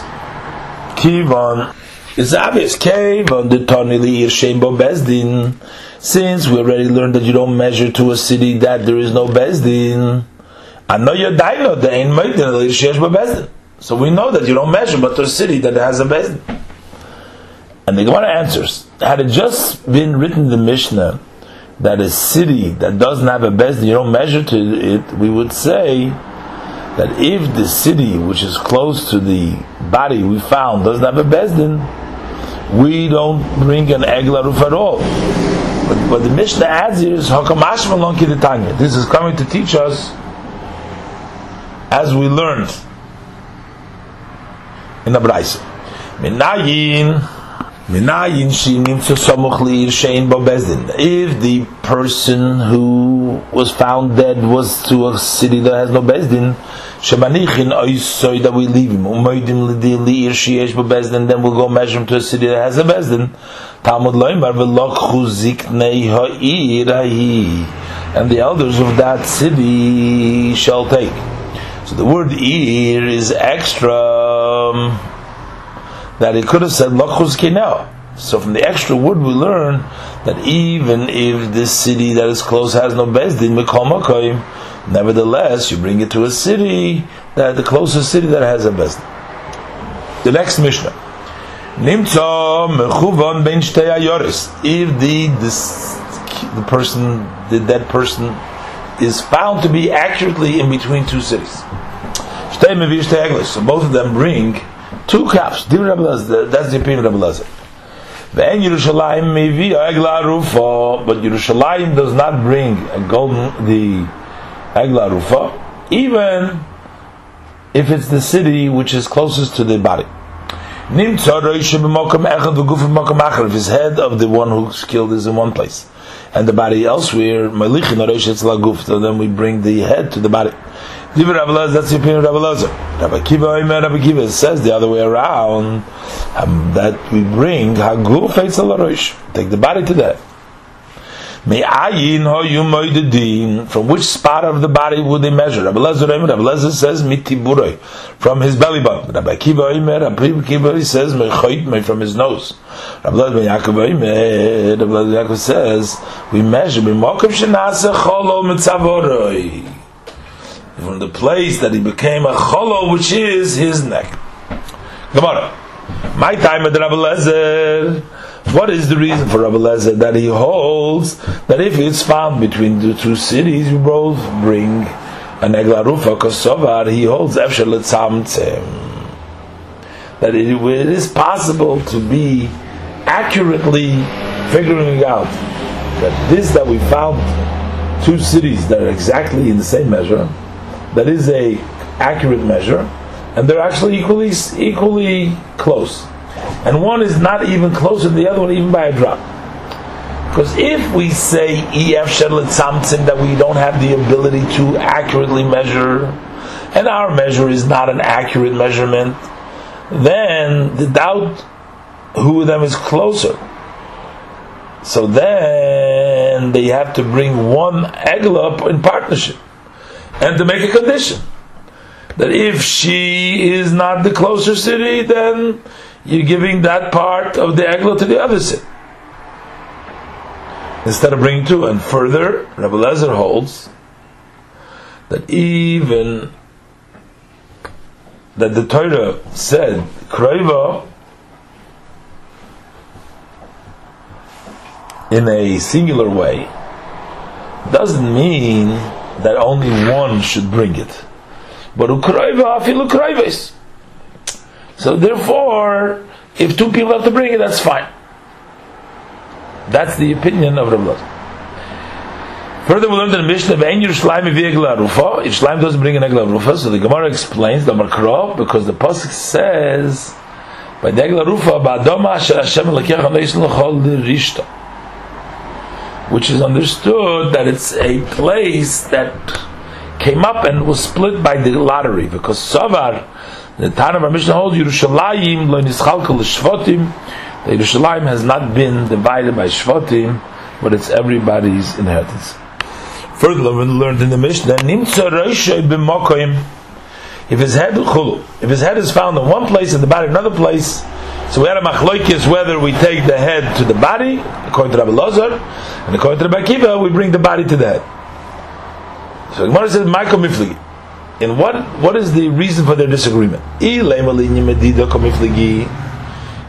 Kivon. It's obvious. Kivon the Tani Leir Shem Bo Bezdin. Since we already learned that you don't measure to a city that there is no Bezdin. I know you're dying, the ain't Moedidin Leir Shesh Bo Bezdin. So we know that you don't measure, but to a city that has a bezdin. And the Gemara answers, had it just been written in the Mishnah that a city that doesn't have a bezdin, you don't measure to it, we would say that if the city which is close to the body we found doesn't have a bezdin, we don't bring an egla roof at all. But, but the Mishnah adds here is Malon This is coming to teach us, as we learned in the Braise. Minayin, minayin shinim to samuch liir shein bo bezdin. If the person who was found dead was to a city that has no bezdin, shemanichin oisoy that we leave him. Umoidim liir sheyesh bo bezdin, then we'll go measure him to a city that has a bezdin. Talmud loimar v'lochu ziknei ha'ir And the elders of that city shall take. So the word ir is extra um, that he could have said lachus kinel. So from the extra word we learn that even if this city that is close has no bezdin mikol nevertheless you bring it to a city that the closest city that has a bezdin. The next Mishnah. Nimtza mechuvan ben If the this, the person, the dead person is found to be accurately in between two cities. So both of them bring two caps. That's the opinion of Rabbi Lazar. But Yerushalayim does not bring a golden the Egla Rufa, even if it's the city which is closest to the body. If his head of the one who's killed is in one place and the body elsewhere, so then we bring the head to the body. That's the opinion of Rabbi. Rabbi Kiva, Rabbi Kiva says the other way around um, that we bring haguf take the body to death. From which spot of the body would they measure? Rabbi Lezer, Rabbi Lezer says mitiburoi, from his belly button. Rabbi Kiva Rabbi Kiva says from his nose. Rabbi Lezer Yaakov Rabbi Lezer Yaakov says we measure from the place that he became a cholo, which is his neck. Gemara. My time at Rabbi Lezer. What is the reason for Rabbi Lezer that he holds that if it's found between the two cities, you both bring an eglarufa kosovar? He holds efshel that it, it is possible to be accurately figuring out that this that we found two cities that are exactly in the same measure, that is a accurate measure, and they're actually equally equally close and one is not even closer to the other one, even by a drop. Because if we say EF Shedlet something that we don't have the ability to accurately measure, and our measure is not an accurate measurement, then the doubt who of them is closer. So then they have to bring one egel up in partnership and to make a condition that if she is not the closer city, then you're giving that part of the egla to the other sin. Instead of bringing two. And further, Rabbi Lezer holds that even that the Torah said, Kroiva in a singular way doesn't mean that only one should bring it. But Ukraiva afilu kraives. So therefore, if two people have to bring it, that's fine. That's the opinion of Rabbi Further, we learned in the Mishnah, "Ve'en Yerushalayim v'yegla rufa." Yerushalayim doesn't bring an egla rufa, so the Gemara explains the Makro because the pasuk says, "By the rufa, ba'adoma asher Hashem lekech aneis l'chol rishta," which is understood that it's a place that came up and was split by the lottery because Savar, the Tan of our Mishnah holds Yerushalayim lo nischalkel l'shvotim. The Yerushalayim has not been divided by shvotim, but it's everybody's inheritance. Further, we learned in the Mishnah, Nimtza Roshai b'mokoim. If his head, if his head is found in one place and the body in another place, so we had a machloikis whether we take the head to the body, according to Rabbi Lazar, and according to Rabbi Akiva, we bring the body to the head. So Gemara says, Michael Mifligi. And what what is the reason for their disagreement?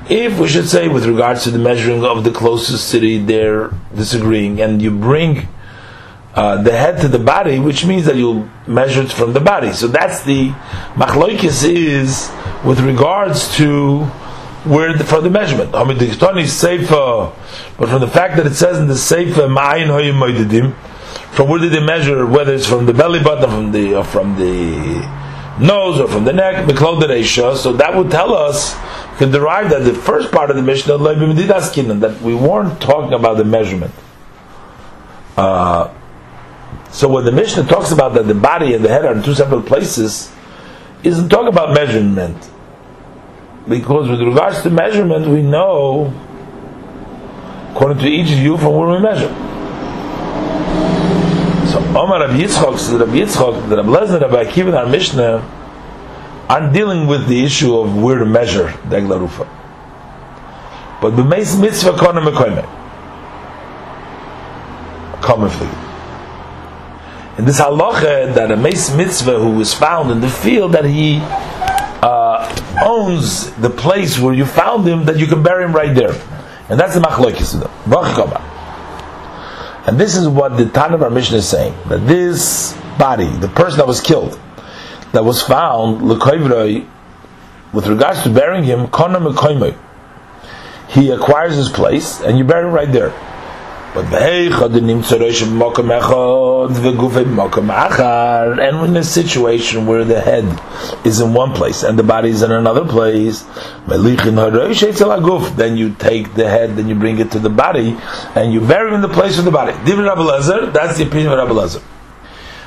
If we should say with regards to the measuring of the closest city, they're disagreeing, and you bring uh, the head to the body, which means that you measure it from the body. So that's the machloikis is with regards to where the, from the measurement. But from the fact that it says in the Sefer from where did they measure? Whether it's from the belly button, from the or from the nose, or from the neck, So that would tell us can derive that the first part of the Mishnah that we weren't talking about the measurement. Uh, so when the Mishnah talks about that the body and the head are in two separate places, isn't talking about measurement. Because with regards to measurement, we know, according to each view, from where we measure. So Omar Rabbi Yitzchok says Rabbi Yitzchok, the Rabbi Lezer, Rabbi Akiva, and our Mishnah aren't dealing with the issue of where to measure the Eglarufa. But the Mitzvah Kona Mekoime. Commonly in this halacha that a meis mitzvah who was found in the field that he owns the place where you found him that you can bury him right there, and that's the machlokes of them. And this is what the Tan of our Mishnah is saying that this body, the person that was killed, that was found with regards to burying him, he acquires his place and you bury him right there. But and in a situation where the head is in one place and the body is in another place, then you take the head, then you bring it to the body, and you bury it in the place of the body. That's the opinion of Rabbi Lezer.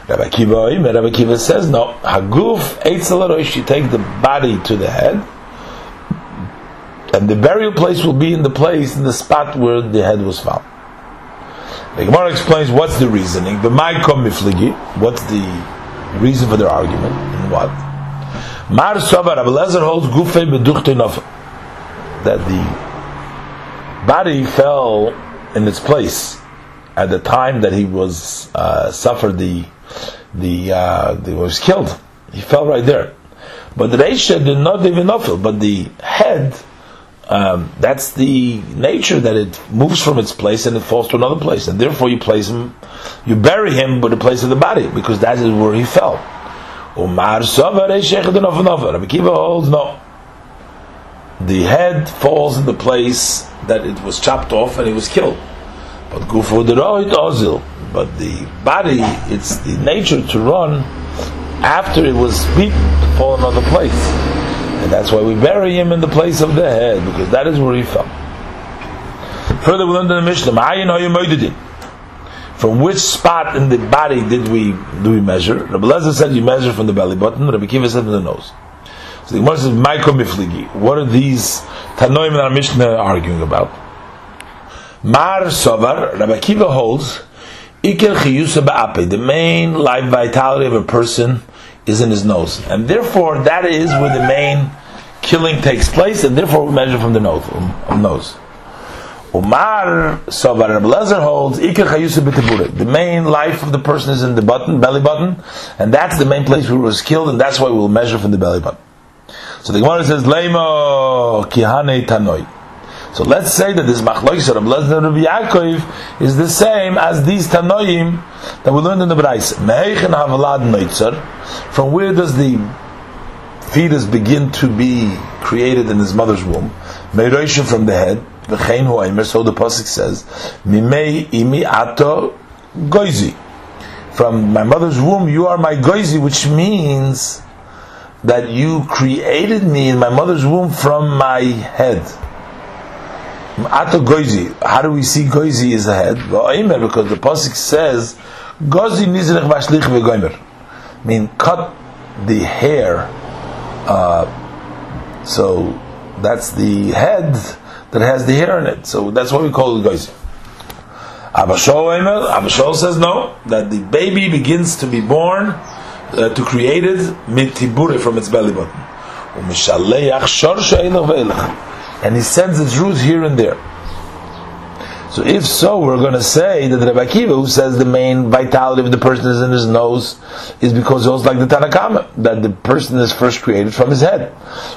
Rabbi Kiva, Rabbi Kiva says no. Haguf eitzel You take the body to the head, and the burial place will be in the place in the spot where the head was found. The Gemara explains what's the reasoning. The Maikom Mifligi. What's the reason for their argument and what? Mar Savar Abelezer holds Gufei Beduchte that the body fell in its place at the time that he was uh, suffered the the uh, was killed. He fell right there. But the Reisha did not even offer, but the head um, that's the nature that it moves from its place and it falls to another place, and therefore you place him, you bury him with the place of the body because that is where he fell. Umar holds no. The head falls in the place that it was chopped off and he was killed. But Ozil. But the body, it's the nature to run after it was beaten to fall another place. And that's why we bury him in the place of the head, because that is where he fell. Further, we learned in the Mishnah, from which spot in the body did we do we measure? Rabbi Lezer said you measure from the belly button. Rabbi Kiva said from the nose. So the Gemara says, "Maiko mifligi." What are these Tanoim and our Mishnah arguing about? Mar Sovar, Rabbi Kiva holds, Iker chiyusa ba'ape. The main life vitality of a person is in his nose, and therefore that is where the main killing takes place, and therefore we measure from the nose. Um, nose. Umar, so Rabbi Lezer holds, the main life of the person is in the button, belly button, and that's the main place where he was killed, and that's why we'll measure from the belly button. So the Gemara says, Leimo kihane tanoi. So let's say that this machlokes of Lezer Rabbi Yaakov is the same as these tanoim that we learned in the noitzer. From where does the fetus begin to be created in his mother's womb? Meiroshim from the head. V'chein huaymer. So the pasuk says, Mimei imi ato goizi. From my mother's womb, you are my goizi, which means that you created me in my mother's womb from my head. Ato goizi. How do we see goizi is a head? Because the pasuk says, Gozi nizrech vashlich v'goimer. Mean cut the hair. Uh, so that's the head that has the hair in it. So that's what we call it. Abba Shol Abashol says no, that the baby begins to be born, uh, to create it mitibure from its belly button and he sends its roots here and there. So if so, we're going to say that Rabbi Akiva, who says the main vitality of the person is in his nose, is because he holds like the Tanakama, that the person is first created from his head.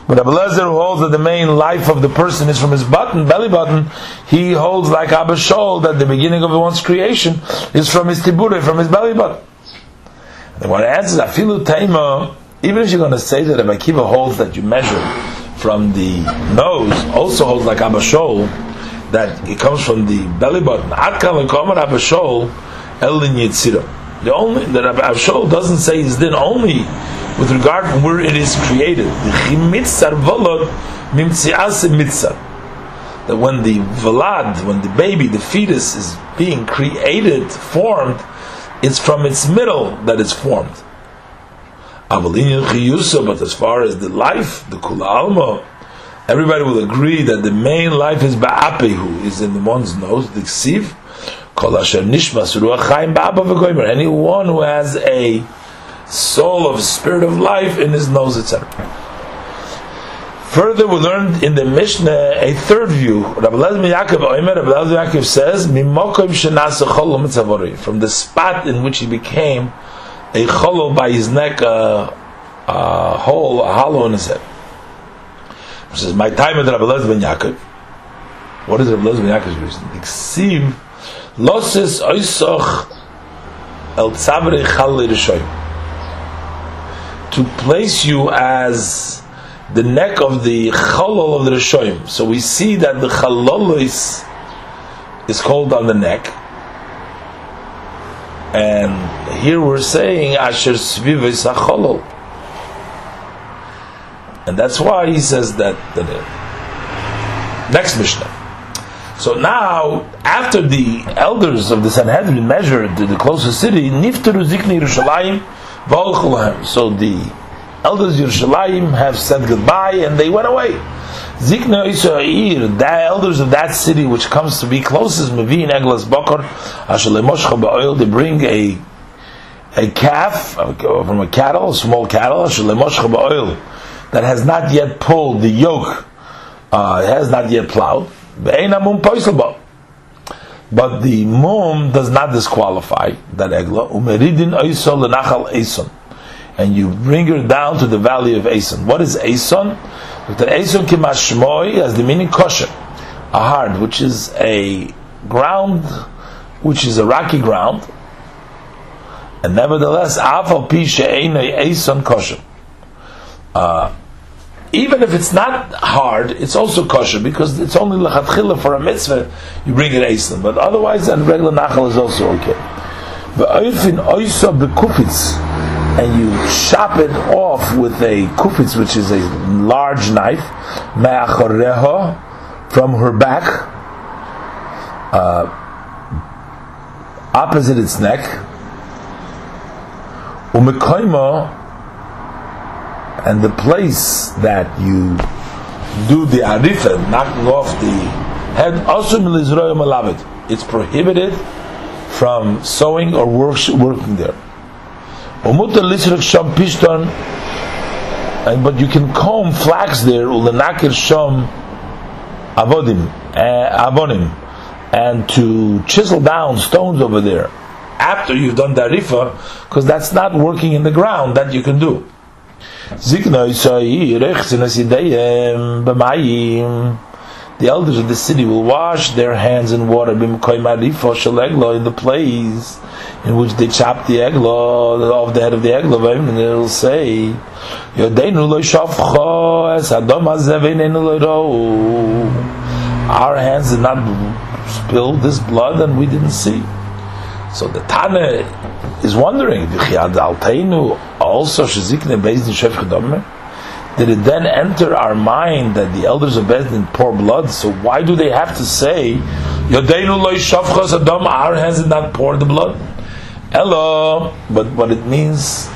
But Rabbi Lezer, who holds that the main life of the person is from his button, belly button, he holds like Abba Shol, that the beginning of one's creation is from his tibure, from his belly button. And one answers, Afilu Taima, even if you're going to say that Rabbi Akiva holds that you measure from the nose also holds like Abba Shol, that it comes from the belly button. Atkan lekomer Abba Shol elin yitzira. The only that Abba Shol doesn't say is then only with regard to where it is created. The chimitzar volod mimtzias mitzar. That when the velad, when the baby, the fetus is being created, formed, it's from its middle that it's formed. But as far as the life, the Kula Alma, everybody will agree that the main life is Ba'apehu, is in the one's nose, the Ksiv, Kol Asher Nishmas Ruach Chaim. Anyone who has a soul of spirit of life in his nose, etc. Further, we learned in the Mishnah a third view. Rabbi Lez ben Yaakov Oimer, Rabbi Yaakov says, From the spot in which he became a hollow by his neck, uh, a hole, a hollow in his head. Says, my time with Rabbi Lez ben Yaakov. What is Rabbi Lez ben Yaakov's reason? Iksiv loses oisoch el tzavre rishoyim. To place you as the neck of the chalol of the rishoyim. So we see that the chalolis is called on the neck, and here we're saying Asher Svivis Acholol. And that's why he says that, uh, next Mishnah. So now, after the elders of the Sanhedrin measured the closest city, Niftaru Zikni Yerushalayim So the elders of Yerushalayim have said goodbye and they went away. Zikna Yisrael, the elders of that city which comes to be closest, Mavin Eglas Bakar, Ashalemoshcha Ba'oil, they bring a a calf from a cattle, a small cattle, Ashalemoshcha Ba'oil, that has not yet pulled the yoke, uh, has not yet plowed. But the mum does not disqualify that egla. Umeridin oisol lenachal eson, and you bring her down to the valley of Eson. What is Eson? That Eson kimashmoi has the meaning kosher, a hard, which is a ground, which is a rocky ground, and nevertheless, afal pi she'enei Eson kosher. Uh, even if it's not hard, it's also kosher because it's only lachatchila for a mitzvah. You bring it eson, but otherwise, and regular nachal is also okay. And you chop it off with a kufitz, which is a large knife, from her back, uh, opposite its neck, umekoimo, and the place that you do the arifa, knocking off the head, also Milisra Malavit, it's prohibited from sewing or working there. Umutar but you can comb flax there, ulenakir shom avodim, uh, avonim, and to chisel down stones over there after you've done the rifa, because that's not working in the ground that you can do. The elders of the city will wash their hands in water in the place in which they chop the eglo off the head of the eglo, and they will say, Our hands did not spill this blood and we didn't see. So the Tana is wondering, also did it then enter our mind that the elders of Beis Din pour blood? So why do they have to say, our hands did not pour the blood? Hello, but what it means,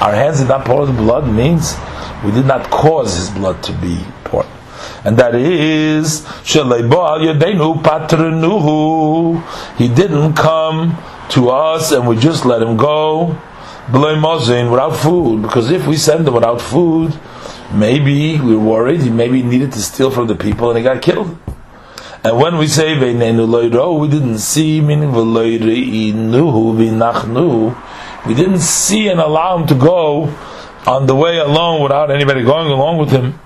our hands did not pour the blood means we did not cause his blood to be poured and that is He didn't come to us, and we just let him go without food. Because if we send him without food, maybe we're worried. He maybe needed to steal from the people, and he got killed. And when we say we didn't see, meaning we didn't see and allow him to go on the way alone without anybody going along with him.